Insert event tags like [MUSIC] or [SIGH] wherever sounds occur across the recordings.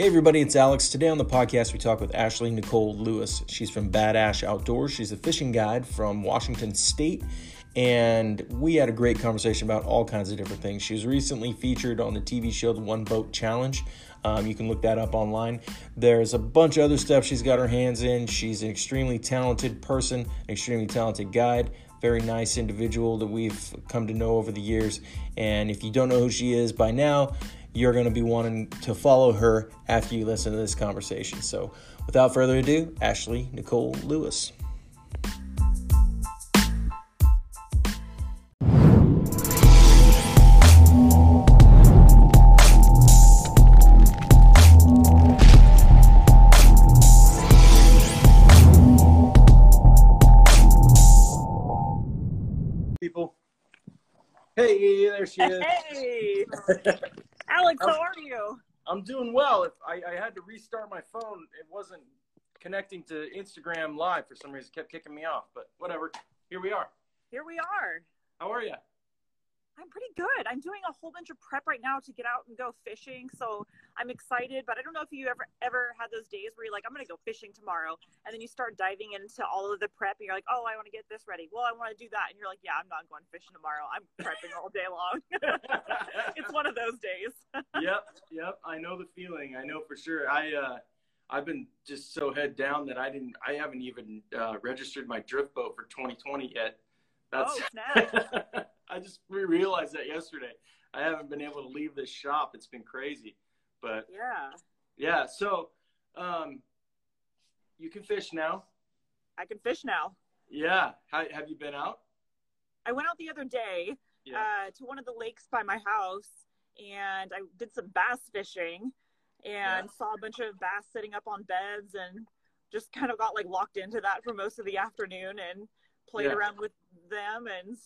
Hey everybody, it's Alex. Today on the podcast, we talk with Ashley Nicole Lewis. She's from Bad Ash Outdoors. She's a fishing guide from Washington State, and we had a great conversation about all kinds of different things. She was recently featured on the TV show The One Boat Challenge. Um, you can look that up online. There's a bunch of other stuff she's got her hands in. She's an extremely talented person, extremely talented guide, very nice individual that we've come to know over the years. And if you don't know who she is by now, you're going to be wanting to follow her after you listen to this conversation. So, without further ado, Ashley Nicole Lewis. People. Hey, there she is. Hey, [LAUGHS] Alex, how are you? I'm doing well. If I, I had to restart my phone, it wasn't connecting to Instagram Live for some reason. It kept kicking me off, but whatever. Here we are. Here we are. How are you? I'm pretty good. I'm doing a whole bunch of prep right now to get out and go fishing, so I'm excited. But I don't know if you ever ever had those days where you're like, I'm gonna go fishing tomorrow, and then you start diving into all of the prep, and you're like, oh, I want to get this ready. Well, I want to do that, and you're like, yeah, I'm not going fishing tomorrow. I'm prepping all day long. [LAUGHS] it's one of those days. [LAUGHS] yep, yep. I know the feeling. I know for sure. I uh, I've been just so head down that I didn't. I haven't even uh, registered my drift boat for 2020 yet. That's. Oh snap! [LAUGHS] I just realized that yesterday. I haven't been able to leave this shop. It's been crazy, but yeah, yeah. So, um, you can fish now. I can fish now. Yeah. How, have you been out? I went out the other day Yeah. uh, to one of the lakes by my house, and I did some bass fishing, and Yeah. saw a bunch of bass sitting up on beds, and just kind of got like locked into that for most of the afternoon, and played Yeah. around with them, and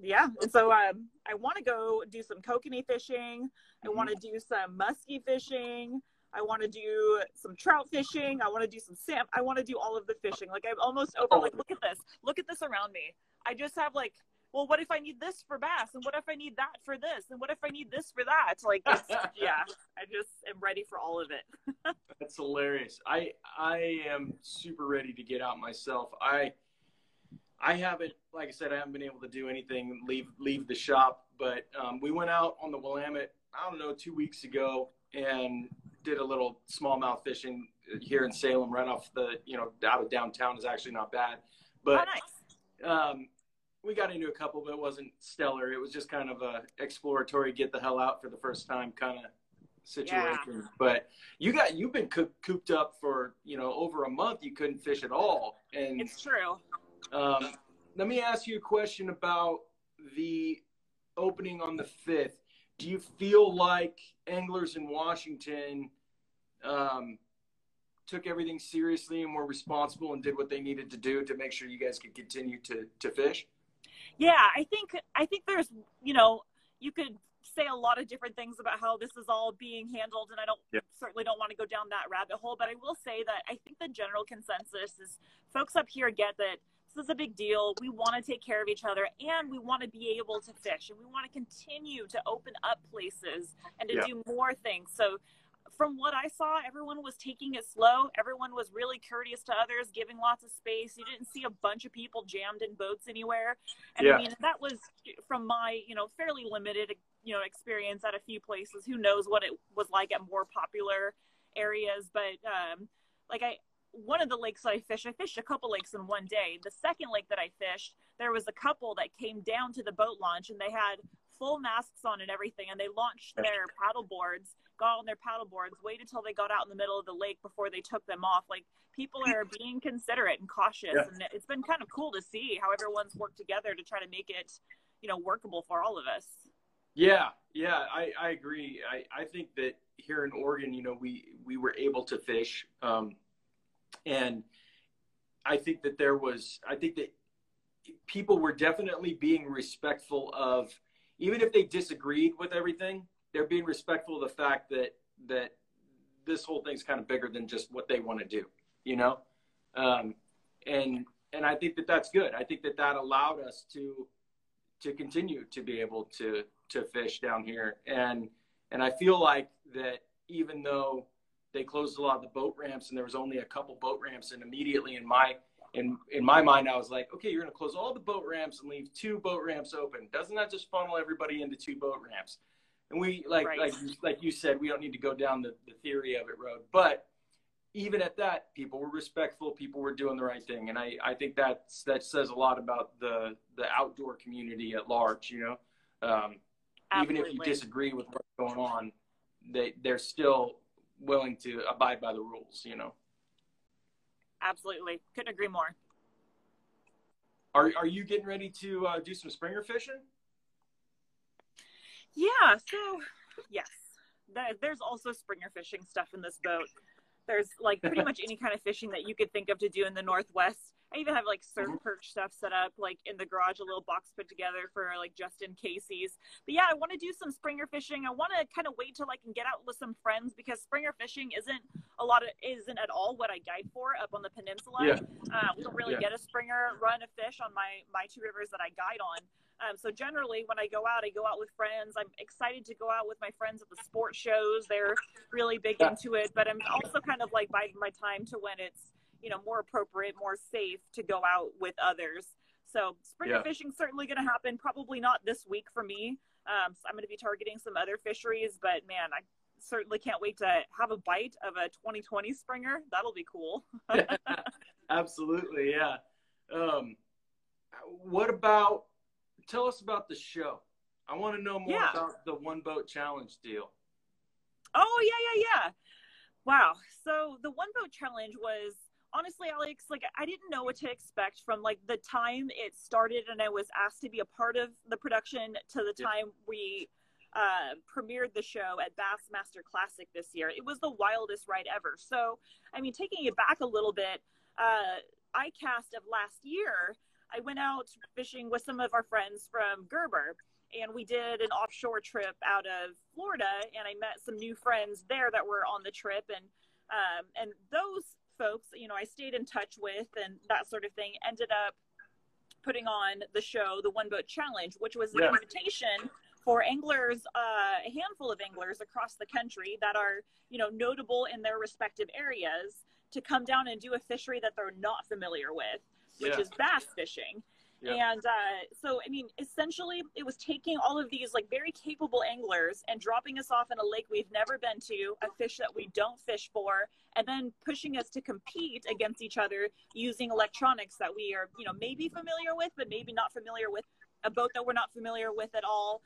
yeah. And [LAUGHS] so um, I want to go do some kokanee fishing. I want to do some muskie fishing. I want to do some trout fishing. I want to do some sam. I want to do all of the fishing. Like I'm almost over. Like look at this. Look at this around me. I just have like, well, what if I need this for bass, and what if I need that for this, and what if I need this for that? Like, [LAUGHS] yeah, I just am ready for all of it. [LAUGHS] That's hilarious. I I am super ready to get out myself. I I haven't, like I said, I haven't been able to do anything leave leave the shop. But um, we went out on the Willamette. I don't know, two weeks ago, and did a little smallmouth fishing here in Salem, right off the you know out of downtown. is actually not bad, but oh, nice. um, we got into a couple, but it wasn't stellar. It was just kind of a exploratory, get the hell out for the first time kind of situation. But you got you've been coo- cooped up for you know over a month. You couldn't fish at all, and It's true. Um, let me ask you a question about the opening on the fifth. Do you feel like anglers in Washington um, took everything seriously and were responsible and did what they needed to do to make sure you guys could continue to to fish? Yeah, I think I think there's you know you could say a lot of different things about how this is all being handled, and I don't Yeah. certainly don't want to go down that rabbit hole. But I will say that I think the general consensus is folks up here get that this is a big deal. We want to take care of each other, and we want to be able to fish, and we want to continue to open up places and to Yeah. do more things. So. From what I saw, everyone was taking it slow. Everyone was really courteous to others, giving lots of space. You didn't see a bunch of people jammed in boats anywhere. And Yeah. I mean, that was from my, you know, fairly limited, you know, experience at a few places. Who knows what it was like at more popular areas? But um, like I, one of the lakes that I fished, I fished a couple lakes in one day. The second lake that I fished, there was a couple that came down to the boat launch and they had full masks on and everything, and they launched their paddle boards, got on their paddle boards, waited till they got out in the middle of the lake before they took them off. Like people are [LAUGHS] being considerate and cautious, Yeah. and it's been kind of cool to see how everyone's worked together to try to make it, you know, workable for all of us. Yeah, yeah, I, I agree. I, I think that here in Oregon, you know, we, we were able to fish. Um, and I think that there was, I think that people were definitely being respectful of, even if they disagreed with everything, they're being respectful of the fact that, that this whole thing's kind of bigger than just what they want to do, you know? Um, and, and I think that that's good. I think that that allowed us to, to continue to be able to to fish down here and and I feel like that even though they closed a lot of the boat ramps, and there was only a couple boat ramps. And immediately in my in in my mind, I was like, okay, you're going to close all the boat ramps and leave two boat ramps open. Doesn't that just funnel everybody into two boat ramps? And we like right. like like you said, we don't need to go down the, the theory of it road, but even at that, people were respectful. People were doing the right thing, and I, I think that's that says a lot about the the outdoor community at large. You know, um, even if you disagree with what's going on, they they're still willing to abide by the rules. You know. Absolutely, couldn't agree more. Are are you getting ready to uh, do some springer fishing? Yeah. So yes, there's also springer fishing stuff in this boat. There's like pretty [LAUGHS] much any kind of fishing that you could think of to do in the Northwest. I even have like surf mm-hmm. perch stuff set up, like in the garage, a little box put together for like just in cases. But yeah, I want to do some springer fishing. I want to kind of wait till I can get out with some friends because springer fishing isn't a lot of isn't at all what I guide for up on the peninsula. Yeah. Uh, we don't really yeah. get a springer run of fish on my my two rivers that I guide on. Um, so generally, when I go out, I go out with friends. I'm excited to go out with my friends at the sports shows. They're really big into it, but I'm also kind of like biding my time to when it's you know more appropriate, more safe to go out with others. So springer yeah. fishing certainly going to happen. Probably not this week for me. Um, so I'm going to be targeting some other fisheries, but man, I certainly can't wait to have a bite of a 2020 springer. That'll be cool. [LAUGHS] [LAUGHS] Absolutely, yeah. Um, what about tell us about the show. I want to know more yeah. about the one boat challenge deal. Oh yeah, yeah, yeah. Wow. So the one boat challenge was honestly, Alex, like I didn't know what to expect from like the time it started and I was asked to be a part of the production to the time we uh, premiered the show at Bassmaster Classic this year. It was the wildest ride ever. So, I mean, taking it back a little bit, uh, ICAST of last year I went out fishing with some of our friends from Gerber and we did an offshore trip out of Florida and I met some new friends there that were on the trip and um, and those folks you know I stayed in touch with and that sort of thing ended up putting on the show the one boat challenge which was an yeah. invitation for anglers uh, a handful of anglers across the country that are you know notable in their respective areas to come down and do a fishery that they're not familiar with which yeah. is bass fishing. Yeah. And uh, so, I mean, essentially, it was taking all of these like very capable anglers and dropping us off in a lake we've never been to, a fish that we don't fish for, and then pushing us to compete against each other using electronics that we are, you know, maybe familiar with, but maybe not familiar with, a boat that we're not familiar with at all.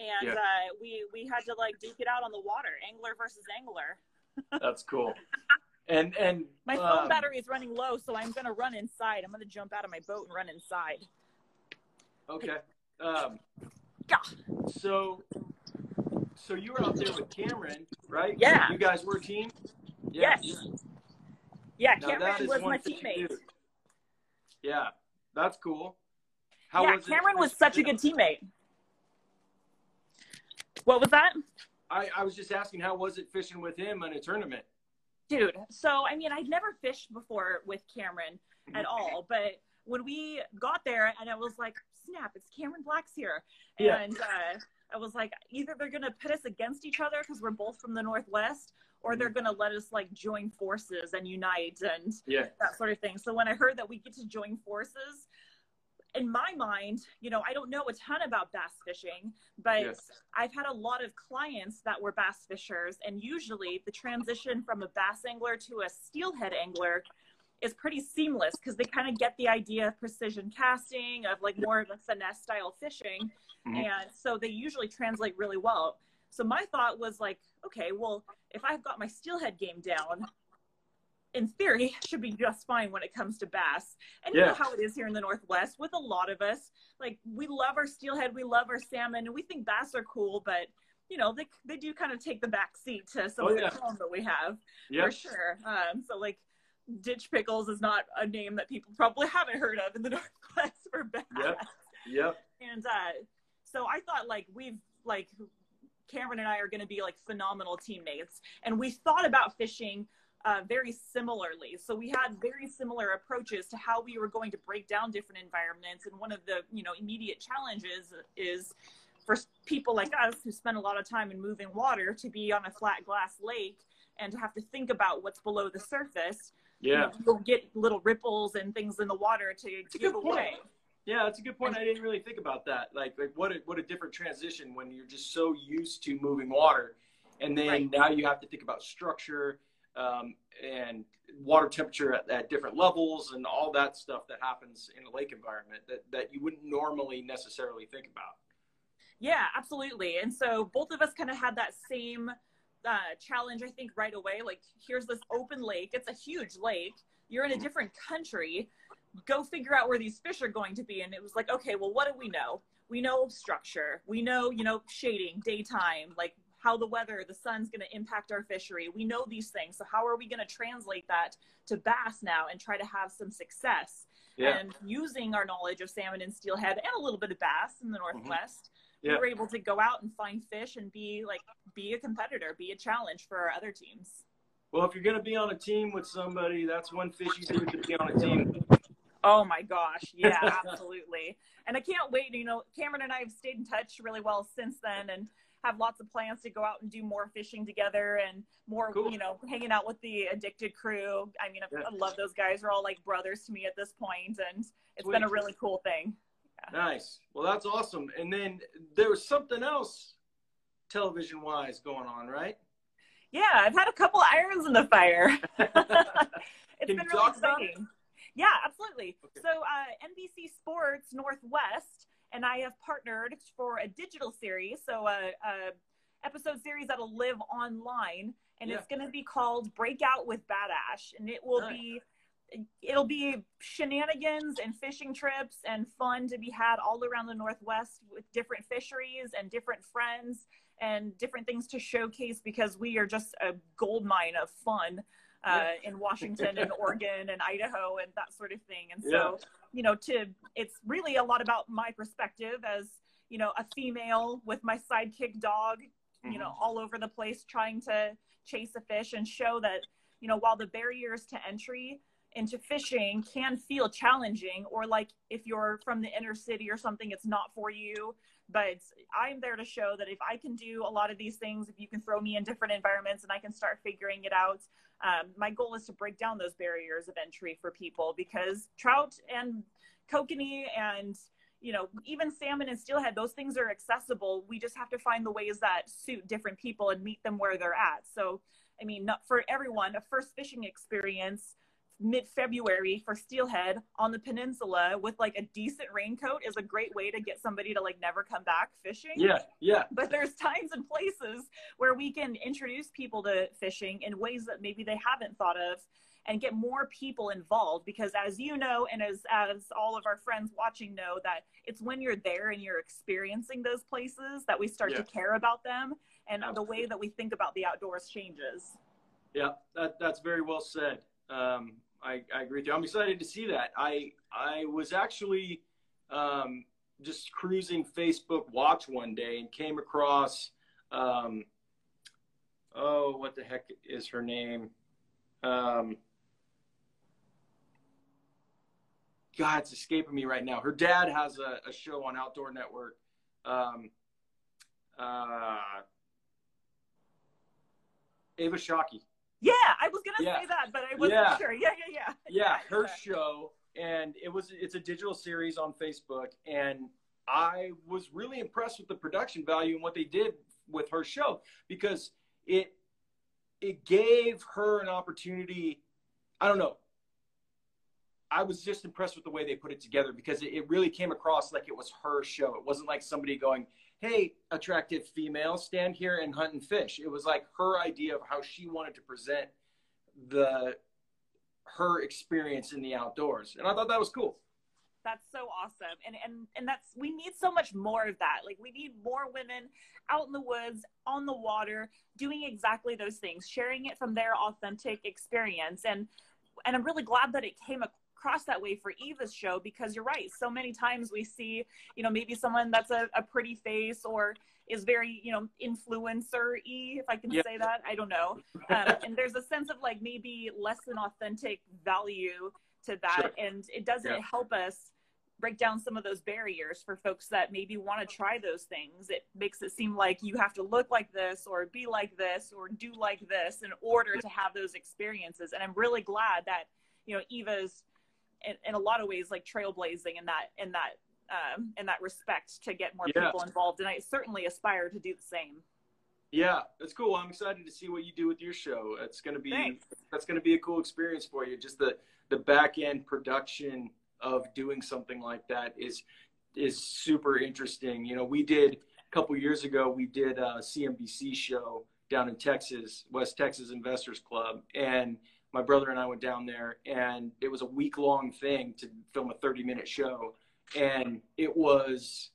And yeah. uh, we we had to like duke it out on the water, angler versus angler. [LAUGHS] That's cool. And and my phone um, battery is running low, so I'm gonna run inside. I'm gonna jump out of my boat and run inside. Okay. Um, yeah. So, so you were out there with Cameron, right? Yeah. You guys were a team. Yeah. Yes. Yeah, Cameron was my teammate. Yeah, that's cool. How yeah, was Cameron was such a good teammate. What was that? I, I was just asking, how was it fishing with him in a tournament? Dude so i mean i'd never fished before with cameron at all but when we got there and i was like snap it's cameron blacks here yeah. and uh, i was like either they're gonna pit us against each other because we're both from the northwest or they're gonna let us like join forces and unite and yeah. that sort of thing so when i heard that we get to join forces in my mind, you know, I don't know a ton about bass fishing, but yes. I've had a lot of clients that were bass fishers, and usually the transition from a bass angler to a steelhead angler is pretty seamless because they kind of get the idea of precision casting, of like more of a finesse style fishing, mm-hmm. and so they usually translate really well. So my thought was like, okay, well, if I've got my steelhead game down, in theory [LAUGHS] should be just fine when it comes to bass. And yeah. you know how it is here in the Northwest with a lot of us. Like we love our steelhead, we love our salmon, and we think bass are cool, but you know, they they do kind of take the back seat to some oh, of the yeah. that we have yep. for sure. Um, so like ditch pickles is not a name that people probably [LAUGHS] haven't heard of in the [LAUGHS] Northwest for bass. Yep. Yep. And uh, so I thought like we've like Cameron and I are going to be like phenomenal teammates, and we thought about fishing uh, very similarly. So we had very similar approaches to how we were going to break down different environments. And one of the you know immediate challenges is for people like us who spend a lot of time in moving water to be on a flat glass lake and to have to think about what's below the surface. Yeah. You will get little ripples and things in the water to a give away. Yeah, that's a good point. I didn't really think about that. Like, like what a, what a different transition when you're just so used to moving water, and then Right. now you have to think about structure um, and water temperature at, at different levels and all that stuff that happens in a lake environment that, that you wouldn't normally necessarily think about. Yeah, absolutely. And so both of us kind of had that same uh, challenge, I think, right away. Like, here's this open lake. It's a huge lake. You're in a different country. Go figure out where these fish are going to be. And it was like, okay, well, what do we know? We know structure. We know, you know, shading, daytime, like how the weather, the sun's going to impact our fishery. We know these things. So how are we going to translate that to bass now and try to have some success? Yeah. And using our knowledge of salmon and steelhead and a little bit of bass in the mm-hmm. Northwest, Yeah. we were able to go out and find fish and be like be a competitor, be a challenge for our other teams. Well, if you're going to be on a team with somebody, that's one fish you do to be on a team. Oh my gosh, yeah, [LAUGHS] absolutely. And I can't wait. You know, Cameron and I have stayed in touch really well since then, and have lots of plans to go out and do more fishing together and more, Cool. you know, hanging out with the addicted crew. I mean, I, Yeah. I love those guys. They're all like brothers to me at this point, and it's Sweet. been a really cool thing. Nice. Well, that's awesome. And then there was something else television wise going on, right? Yeah, I've had a couple irons in the fire. [LAUGHS] it's been really talk about it? exciting. Yeah, absolutely. Okay. So uh, NBC Sports Northwest and I have partnered for a digital series, so a, a episode series that'll live online, and it's going to be called Breakout with Bad Ash, and it will Nice. be. It'll be shenanigans and fishing trips and fun to be had all around the Northwest with different fisheries and different friends and different things to showcase because we are just a gold mine of fun uh, in Washington and [LAUGHS] Oregon and Idaho and that sort of thing. And so, you know, to it's really a lot about my perspective as you know a female with my sidekick dog, you know, mm-hmm. all over the place trying to chase a fish and show that you know while the barriers to entry into fishing can feel challenging or like if you're from the inner city or something it's not for you. But i'm there to show that if i can do a lot of these things if you can throw me in different environments and i can start figuring it out um, my goal is to break down those barriers of entry for people because trout and kokanee and you know even salmon and steelhead those things are accessible. We just have to find the ways that suit different people and meet them where they're at. So i mean not for everyone a first fishing experience mid-february for steelhead on the peninsula with like a decent raincoat is a great way to get somebody to like never come back fishing Yeah, yeah. but there's times and places where we can introduce people to fishing in ways that maybe they haven't thought of and get more people involved because as you know and as as all of our friends watching know that it's when you're there and you're experiencing those places that we start Yeah. to care about them and the way that we think about the outdoors changes Yeah, that, that's very well said. Um, I, I agree with you. I'm excited to see that. I I was actually um, just cruising Facebook Watch one day and came across, um, oh, what the heck is her name? Um, God, it's escaping me right now. Her dad has a, a show on Outdoor Network. Um, uh, Eva Shockey. Yeah i was gonna Yeah. say that but i wasn't Yeah. sure. Yeah yeah yeah. [LAUGHS] Yeah her show and it was it's a digital series on facebook and i was really impressed with the production value and what they did with her show because it it gave her an opportunity i don't know. I was just impressed with the way they put it together because it, it really came across like it was her show. It wasn't like somebody going hey attractive female stand here and hunt and fish it was like her idea of how she wanted to present the her experience in the outdoors and i thought that was cool That's so awesome. And and and that's we need so much more of that. Like we need more women out in the woods, on the water, doing exactly those things, sharing it from their authentic experience. And and I'm really glad that it came across that way for Eva's show because you're right. So many times we see, you know, maybe someone that's a, a pretty face or is very, you know, influencer y, if I can say that. I don't know. Um, [LAUGHS] and there's a sense of like maybe less than authentic value to that. Sure. And it doesn't Yeah. help us break down some of those barriers for folks that maybe want to try those things. It makes it seem like you have to look like this or be like this or do like this in order to have those experiences. And I'm really glad that, you know, Eva's in, in a lot of ways like trailblazing in that in that um, in that respect to get more yeah. people involved. And I certainly aspire to do the same. Yeah, that's cool. I'm excited to see what you do with your show. It's going to be Thanks. that's going to be a cool experience for you. Just the the back end production of doing something like that is is super interesting. You know, we did a couple years ago. We did a CNBC show down in Texas, West Texas Investors Club, and my brother and I went down there, and it was a week long thing to film a 30 minute show, and it was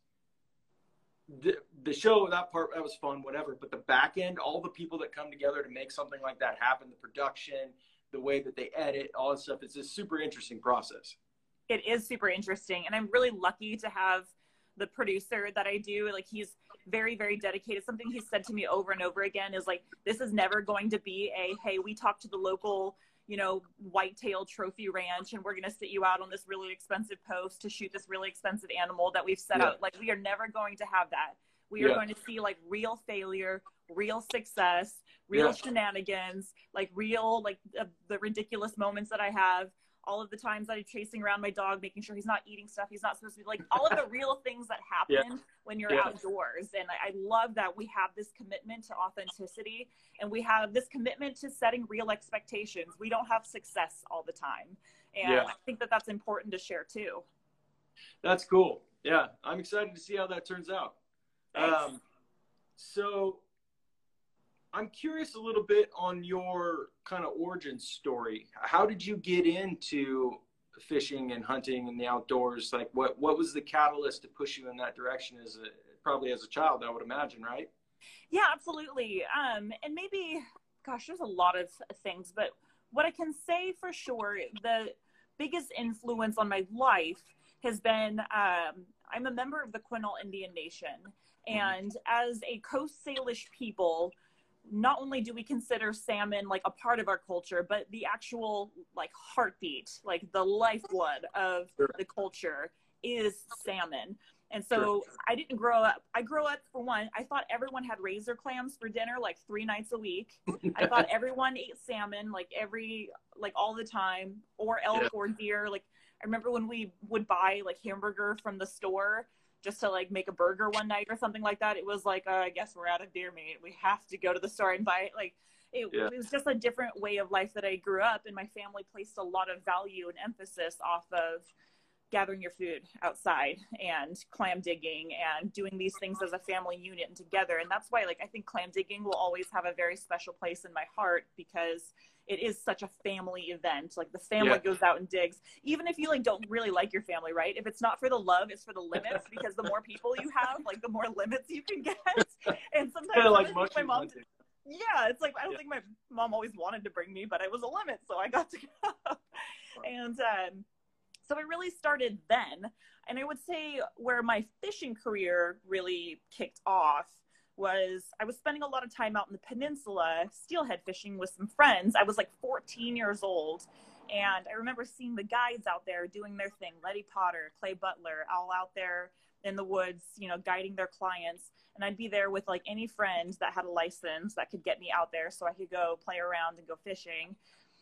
the the show that part that was fun whatever but the back end all the people that come together to make something like that happen the production the way that they edit all that stuff it's a super interesting process. It is super interesting and i'm really lucky to have the producer that i do like he's very very dedicated something he said to me over and over again is like this is never going to be a hey we talked to the local you know, whitetail trophy ranch and we're going to sit you out on this really expensive post to shoot this really expensive animal that we've set yeah. out. Like, we are never going to have that. We are going to see like real failure, real success, real yeah. shenanigans, like real, like uh, the ridiculous moments that I have all of the times that I'm chasing around my dog, making sure he's not eating stuff he's not supposed to be like all of the [LAUGHS] real things that happen yeah. when you're yeah. outdoors. And I, I, love that we have this commitment to authenticity and we have this commitment to setting real expectations. We don't have success all the time. And yeah. I think that that's important to share too. That's cool. Yeah. I'm excited to see how that turns out. Um, so I'm curious a little bit on your kind of origin story. How did you get into fishing and hunting and the outdoors? Like, what what was the catalyst to push you in that direction? As a probably as a child, I would imagine, right? Yeah, absolutely. Um, and maybe, gosh, there's a lot of things, but what I can say for sure, the biggest influence on my life has been um, I'm a member of the Quinault Indian Nation, mm-hmm. and mm-hmm. as a Coast Salish people not only do we consider salmon like a part of our culture, but the actual like heartbeat, like the lifeblood of sure. the culture is salmon. And so sure. I didn't grow up. I grew up for one. I thought everyone had razor clams for dinner like three nights a week. I thought [LAUGHS] everyone ate salmon like every like all the time, or elk yeah. or deer. Like I remember when we would buy like hamburger from the store just to like make a burger one night or something like that. It was like, uh, I guess we're out of deer meat. We have to go to the store and buy it. Like it, yeah. it, was just a different way of life that I grew up, and my family placed a lot of value and emphasis off of gathering your food outside and clam digging and doing these things as a family unit and together. And that's why, like, I think clam digging will always have a very special place in my heart because it is such a family event. Like the family yeah. goes out and digs, even if you like don't really like your family, right? If it's not for the love, it's for the limits [LAUGHS] because the more people you have, like the more limits you can get. [LAUGHS] [LAUGHS] And sometimes like my mom. Did, yeah, it's like I don't yeah. think my mom always wanted to bring me, but it was a limit, so I got to go. and um, so I really started then. And I would say where my fishing career really kicked off was I was spending a lot of time out in the peninsula steelhead fishing with some friends. I was like 14 years old. And I remember seeing the guides out there doing their thing, Letty Potter, Clay Butler, all out there in the woods, you know, guiding their clients. And I'd be there with like any friend that had a license that could get me out there so I could go play around and go fishing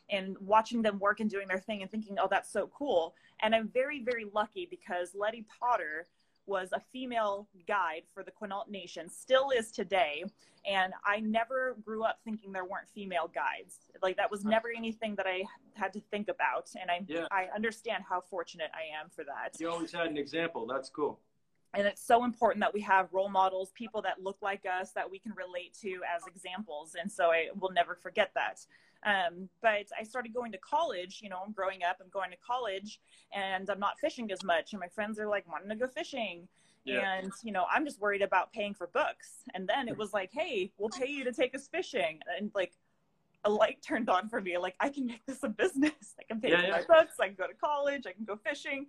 and watching them work and doing their thing and thinking, oh, that's so cool. And I'm very, very lucky because Letty Potter was a female guide for the Quinault Nation, still is today. And I never grew up thinking there weren't female guides. Like that was never anything that I had to think about. And I, yeah. I understand how fortunate I am for that. You always had an example. That's cool. And it's so important that we have role models, people that look like us that we can relate to as examples. And so I will never forget that. Um, but I started going to college, you know, I'm growing up, I'm going to college and I'm not fishing as much. And my friends are like, wanting to go fishing. Yeah. And, you know, I'm just worried about paying for books. And then it was like, hey, we'll pay you to take us fishing. And like, a light [LAUGHS] turned on for me. Like, I can make this a business. I can pay yeah, for yeah. my books. I can go to college. I can go fishing.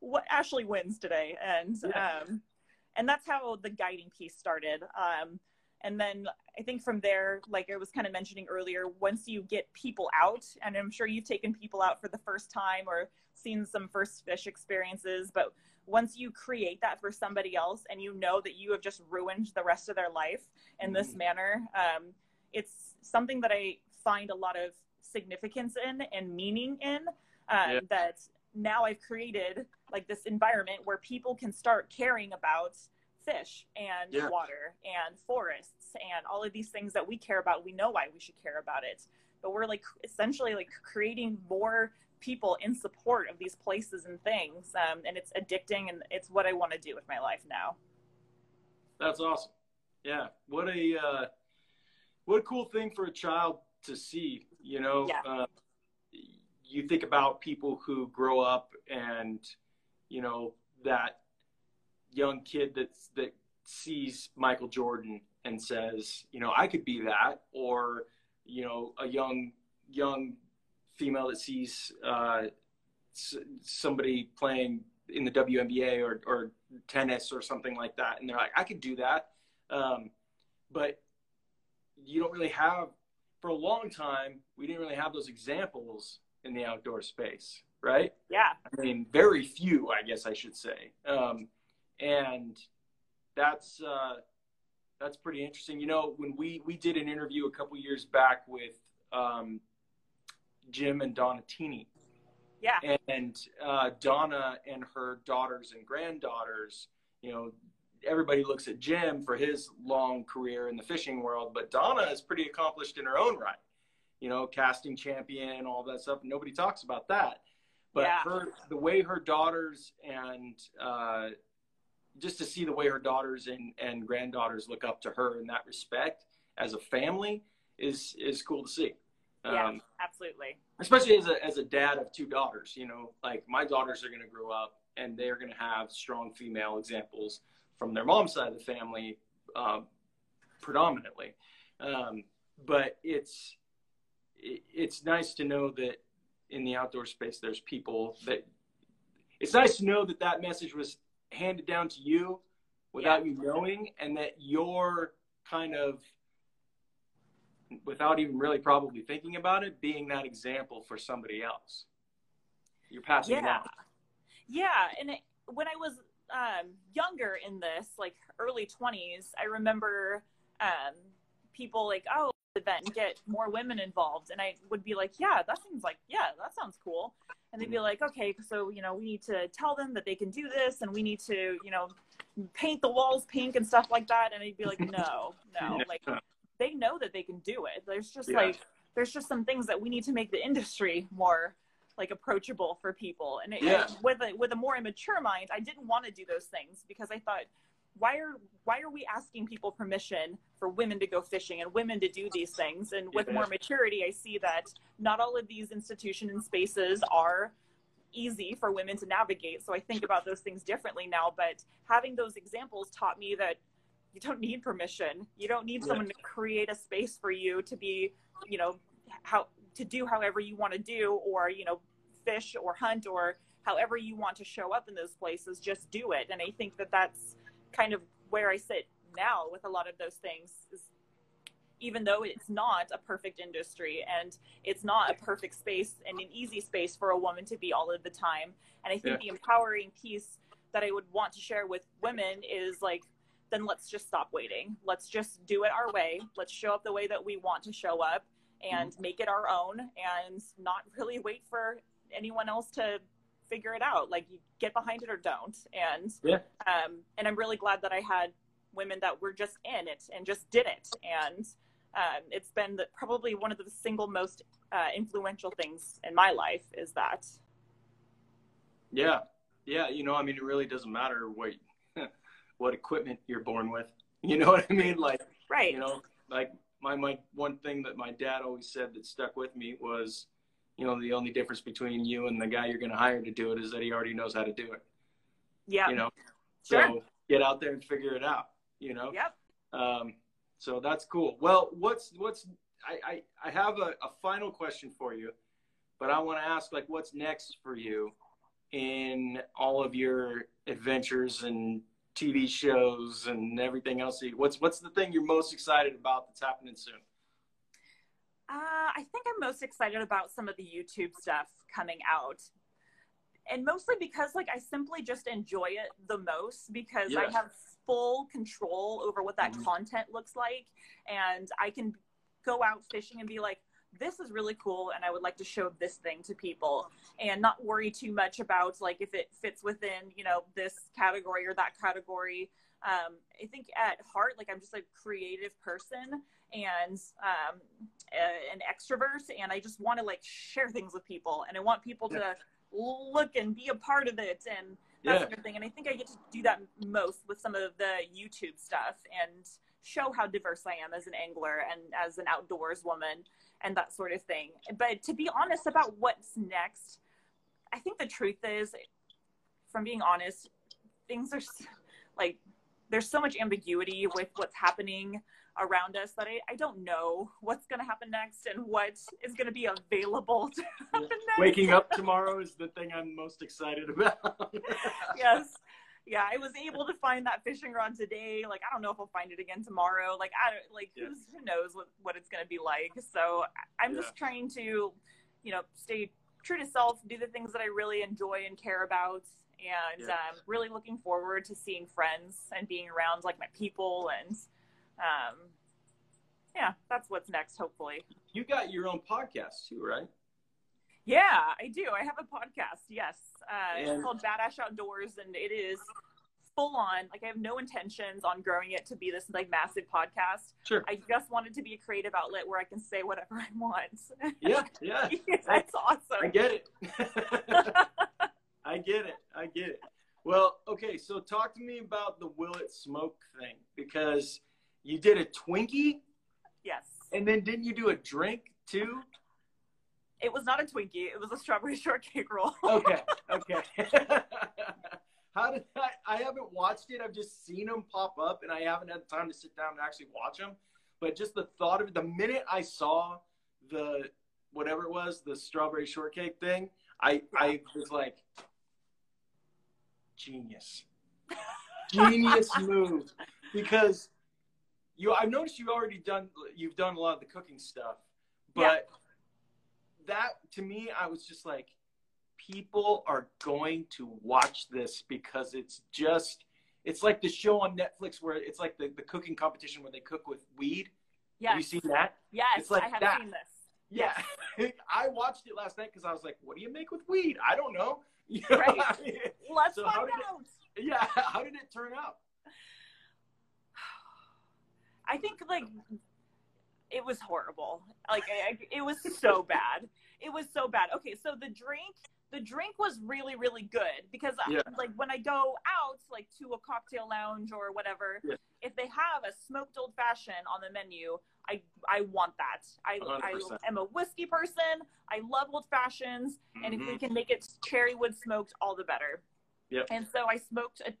What Ashley wins today. And, um, and that's how the guiding piece started. Um, and then I think from there, like I was kind of mentioning earlier, once you get people out, and I'm sure you've taken people out for the first time or seen some first fish experiences, but once you create that for somebody else and you know that you have just ruined the rest of their life in this mm-hmm. manner, um, it's something that I find a lot of significance in and meaning in um, yeah. that now I've created like this environment where people can start caring about fish and yeah. water and forests and all of these things that we care about. We know why we should care about it, but we're like essentially like creating more people in support of these places and things. Um, and it's addicting and it's what I want to do with my life now. That's awesome. Yeah. What a, uh, what a cool thing for a child to see, you know, yeah. uh, you think about people who grow up and, you know, that young kid that's, that sees Michael Jordan and says, you know, I could be that, or, you know, a young, young female that sees uh, somebody playing in the WNBA or, or tennis or something like that. And they're like, I could do that. Um, but you don't really have, for a long time, we didn't really have those examples in the outdoor space, right? Yeah. I mean, very few, I guess I should say. Um, and that's, uh, that's pretty interesting. You know, when we, we did an interview a couple years back with um, Jim and Donna Teeny. Yeah. And uh, Donna and her daughters and granddaughters, you know, everybody looks at Jim for his long career in the fishing world, but Donna is pretty accomplished in her own right. You know, casting champion, all that stuff. Nobody talks about that. But yeah. her, the way her daughters and uh, just to see the way her daughters and, and granddaughters look up to her in that respect as a family is is cool to see. Yeah, um, absolutely. Especially as a as a dad of two daughters, you know, like my daughters are going to grow up and they're going to have strong female examples from their mom's side of the family, uh, predominantly. Um, but it's it, it's nice to know that in the outdoor space, there's people that. It's nice to know that that message was handed down to you without yeah. you knowing, and that you're kind of without even really probably thinking about it, being that example for somebody else. You're passing yeah. on. Yeah. And it, when I was um, younger in this, like early 20s, I remember um, people like, oh, event and get more women involved. And I would be like, yeah, that seems like, yeah, that sounds cool. And they'd be like, okay, so, you know, we need to tell them that they can do this and we need to, you know, paint the walls pink and stuff like that. And I'd be like, no, [LAUGHS] no, like they know that they can do it. There's just yeah. like there's just some things that we need to make the industry more like approachable for people. And, it, yeah. with a with a more immature mind, I didn't want to do those things because I thought why are why are we asking people permission for women to go fishing and women to do these things and with yeah. more maturity i see that not all of these institutions and spaces are easy for women to navigate so i think about those things differently now but having those examples taught me that you don't need permission. You don't need someone to create a space for you to be, you know, how to do however you want to do or, you know, fish or hunt or however you want to show up in those places, just do it. And I think that that's kind of where I sit now with a lot of those things is even though it's not a perfect industry and it's not a perfect space and an easy space for a woman to be all of the time. And I think yeah. the empowering piece that I would want to share with women is like then let's just stop waiting. Let's just do it our way. Let's show up the way that we want to show up and mm-hmm. make it our own and not really wait for anyone else to figure it out. Like you get behind it or don't. And yeah. um, and I'm really glad that I had women that were just in it and just did it. And um, it's been the, probably one of the single most uh, influential things in my life is that. Yeah. Yeah. You know, I mean, it really doesn't matter what [LAUGHS] what equipment you're born with. You know what I mean? Like, right. You know, like my, my one thing that my dad always said that stuck with me was, you know, the only difference between you and the guy you're going to hire to do it is that he already knows how to do it. Yeah. You know, sure. so get out there and figure it out, you know? Yep. Um, so that's cool. Well, what's, what's, I, I, I have a, a final question for you, but I want to ask like, what's next for you in all of your adventures and TV shows and everything else. What's what's the thing you're most excited about that's happening soon? Uh, I think I'm most excited about some of the YouTube stuff coming out. And mostly because like I simply just enjoy it the most because I have full control over what that mm-hmm. content looks like and I can go out fishing and be like this is really cool and I would like to show this thing to people and not worry too much about like if it fits within, you know, this category or that category. Um, I think at heart, like I'm just a creative person and um, a, an extrovert and I just want to like share things with people and I want people yeah. to look and be a part of it and that yeah. sort of thing. And I think I get to do that most with some of the YouTube stuff and show how diverse I am as an angler and as an outdoors woman and that sort of thing. But to be honest about what's next, I think the truth is, from being honest, things are like there's so much ambiguity with what's happening around us that I, I don't know what's going to happen next and what is going to be available to happen next. Waking up [LAUGHS] tomorrow is the thing I'm most excited about. [LAUGHS] yes. Yeah, I was able to find that fishing rod today. Like, I don't know if I'll find it again tomorrow. Like, I don't, like, who knows what, what it's going to be like. So I'm yeah. just trying to, you know, stay true to self, do the things that I really enjoy and care about. And yeah. um, really looking forward to seeing friends and being around like my people and um, yeah, that's what's next, hopefully. You got your own podcast too, right? Yeah, I do. I have a podcast. Yes, uh, and... it's called Bad Ash Outdoors, and it is full on. Like I have no intentions on growing it to be this like massive podcast. Sure. I just want it to be a creative outlet where I can say whatever I want. Yeah, yeah. [LAUGHS] That's awesome. I get it. I get it. I get it. Well, okay. So talk to me about the Will It Smoke thing because you did a Twinkie. Yes. And then didn't you do a drink too? It was not a Twinkie. It was a strawberry [LAUGHS] shortcake roll. okay. Okay. [LAUGHS] [LAUGHS] How did I? I haven't watched it. I've just seen them pop up, and I haven't had time to sit down and actually watch them. But just the thought of it, the minute I saw the whatever it was, the strawberry shortcake thing, I I was like, genius, genius move, because you I've noticed you've already done you've done a lot of the cooking stuff, but yeah. that to me I was just like people are going to watch this because it's just it's like the show on Netflix where it's like the, the cooking competition where they cook with weed. Yeah. Have you seen that? Yes, it's like I have that. seen this. Yeah. Yes. [LAUGHS] I watched it last night because I was like, what do you make with weed? I don't know. [LAUGHS] You know right. Let's so find out. Yeah. [LAUGHS] How did it turn out? I think like it was horrible. Like I, it was [LAUGHS] so bad. It was so bad. Okay, so the drink, the drink was really really good because uh, yeah. like when I go out like to a cocktail lounge or whatever, yeah. if they have a smoked old fashioned on the menu, I I want that. I 100%. I am a whiskey person. I love old fashions, mm-hmm. and if we mm-hmm. can make it cherry wood smoked, all the better. Yeah. And so I smoked a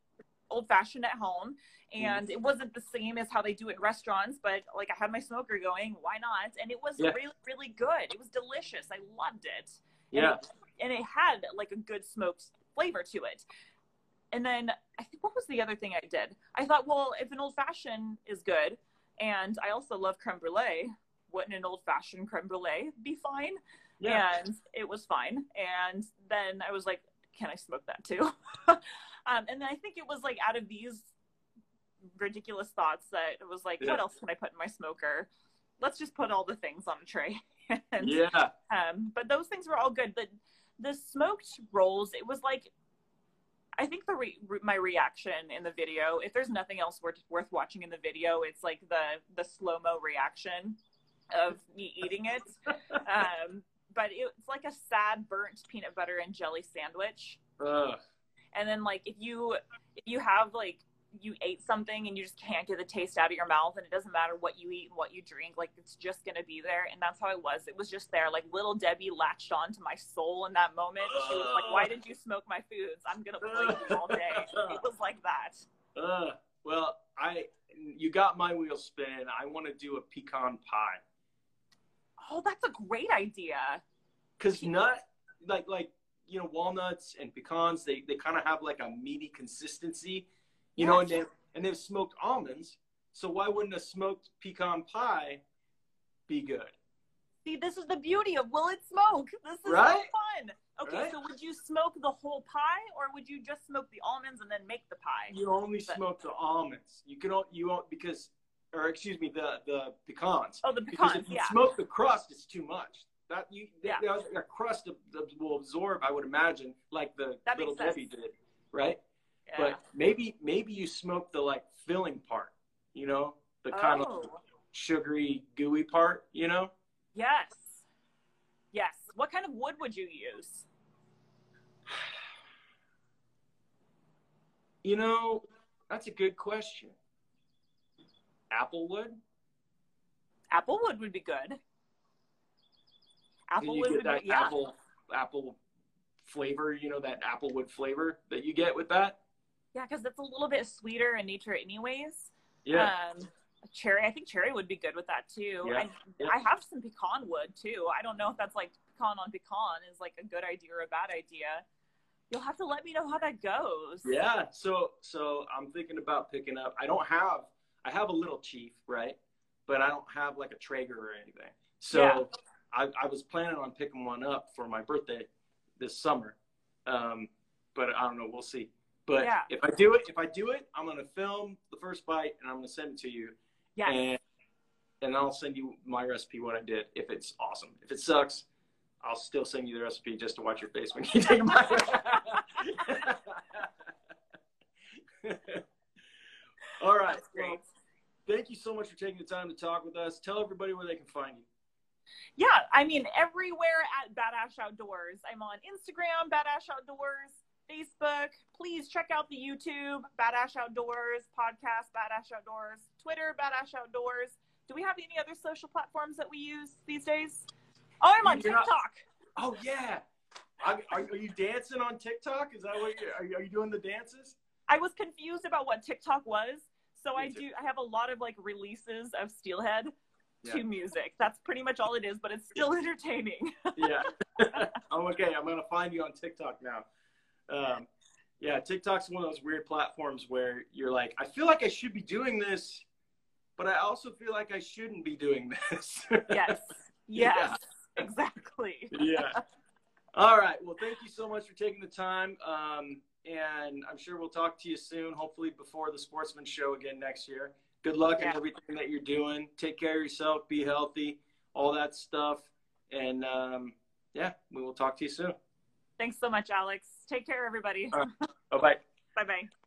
old fashioned at home and mm. it wasn't the same as how they do it in restaurants but like i had my smoker going why not? And it was yeah. really really good. It was delicious. I loved it. Yeah. and it, and it had like a good smoked flavor to it. And then i think what was the other thing i did? I thought well if an old fashioned is good and i also love creme brulee wouldn't an old fashioned creme brulee be fine? Yeah. and it was fine. And then i was like can i smoke that too [LAUGHS] um, and then i think it was like out of these ridiculous thoughts that it was like, yeah. what else can I put in my smoker? Let's just put all the things on a tray. [LAUGHS] and, yeah. Um, but those things were all good. The the smoked rolls, it was like, I think the re- my reaction in the video, if there's nothing else worth worth watching in the video, it's like the the slow mo reaction of me eating it. [LAUGHS] um, but it's like a sad burnt peanut butter and jelly sandwich. Ugh. And then like if you if you have like you ate something and you just can't get the taste out of your mouth and it doesn't matter what you eat and what you drink like it's just gonna be there. And that's how it was. It was just there. Like little debbie latched on to my soul in that moment. She was like why did you smoke my foods? I'm gonna play you all day. It was like that. Uh, well i you got my wheel spin i want to do a pecan pie oh that's a great idea because nut like like you know walnuts and pecans they, they kind of have like a meaty consistency You know, and they and they've smoked almonds. So why wouldn't a smoked pecan pie be good? See, this is the beauty of will it smoke? This is Right? so fun. Okay, Right? so would you smoke the whole pie, or would you just smoke the almonds and then make the pie? You only But- smoke the almonds. You can you won't because, or excuse me, the the pecans. Oh, the Because pecans, if you yeah. smoke the crust, it's too much. That you Yeah. the, the crust will absorb, I would imagine, like the That little. Debbie did, right? Yeah. But maybe maybe you smoke the like filling part, you know, the kind of oh, sugary, gooey part, you know. yes, yes. What kind of wood would you use? [SIGHS] You know, that's a good question. Applewood? Applewood would be good. Applewood would that be yeah. apple apple flavor, you know, that applewood flavor that you get with that? Yeah, because it's a little bit sweeter in nature, anyways. Yeah. Um, cherry, I think cherry would be good with that too. Yeah, I, yeah. I have some pecan wood too. I don't know if that's like pecan on pecan is like a good idea or a bad idea. You'll have to let me know how that goes. Yeah. So so I'm thinking about picking up. I don't have. I have a little chief, right? But I don't have like a Traeger or anything. So Yeah. I, I was planning on picking one up for my birthday this summer. Um, but I don't know. We'll see. But Yeah. if I do it, if I do it, I'm gonna film the first bite and I'm gonna send it to you. Yes. And and I'll send you my recipe what I did. If it's awesome. If it sucks, I'll still send you the recipe just to watch your face when you take a bite. [LAUGHS] [LAUGHS] All right. That's great. Well, thank you so much for taking the time to talk with us. Tell everybody where they can find you. Yeah, I mean, everywhere at Bad Ash Outdoors. I'm on Instagram, Bad Ash Outdoors, Facebook. Please check out the YouTube, Bad Ash Outdoors, podcast, Bad Ash Outdoors, Twitter, Bad Ash Outdoors. Do we have any other social platforms that we use these days? Oh, I'm on You're not- TikTok. Oh yeah. Are, are you dancing on TikTok? Is that what you're, are you, are you doing the dances? I was confused about what TikTok was. So Me I too. do I have a lot of like releases of Steelhead Yeah. to music. That's pretty much all it is, but it's still entertaining. yeah. [LAUGHS] I'm okay. I'm gonna find you on TikTok now. Um, yeah, TikTok's one of those weird platforms where you're like, I feel like I should be doing this, but I also feel like I shouldn't be doing this. [LAUGHS] yes. Yeah. Yes. Exactly. yeah. All right. Well, thank you so much for taking the time. Um, and I'm sure we'll talk to you soon, hopefully before the Sportsman Show again next year. Good luck in everything that you're doing. Take care of yourself. Be healthy. All that stuff. And um, yeah, we will talk to you soon. Thanks so much, Alex. Take care, everybody. All Bye bye. Bye bye.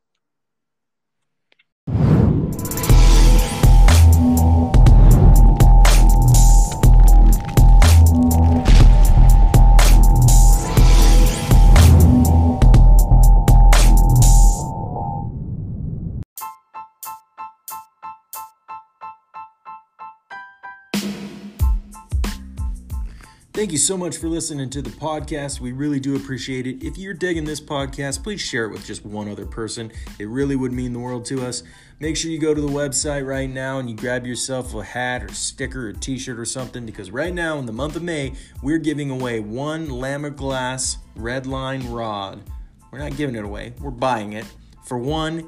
Thank you so much for listening to the podcast. We really do appreciate it. If you're digging this podcast, please share it with just one other person. It really would mean the world to us. Make sure you go to the website right now and you grab yourself a hat or sticker or t shirt or something because right now in the month of May, we're giving away one Lamiglas Red Line rod. We're not giving it away, we're buying it for one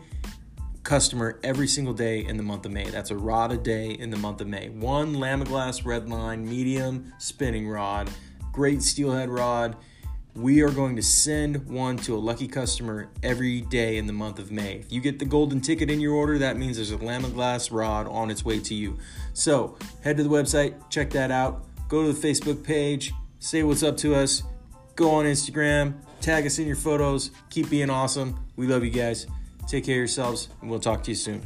customer every single day in the month of May. That's a rod a day in the month of May. One Lamiglas red line medium spinning rod, great steelhead rod. We are going to send one to a lucky customer every day in the month of May. If you get the golden ticket in your order, that means there's a Lamiglas rod on its way to you. So head to the website, check that out. Go to the Facebook page, say what's up to us. Go on Instagram, tag us in your photos. Keep being awesome. We love you guys. Take care of yourselves, and we'll talk to you soon.